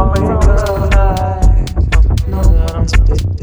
awake all night. Know what I'm supposed to do.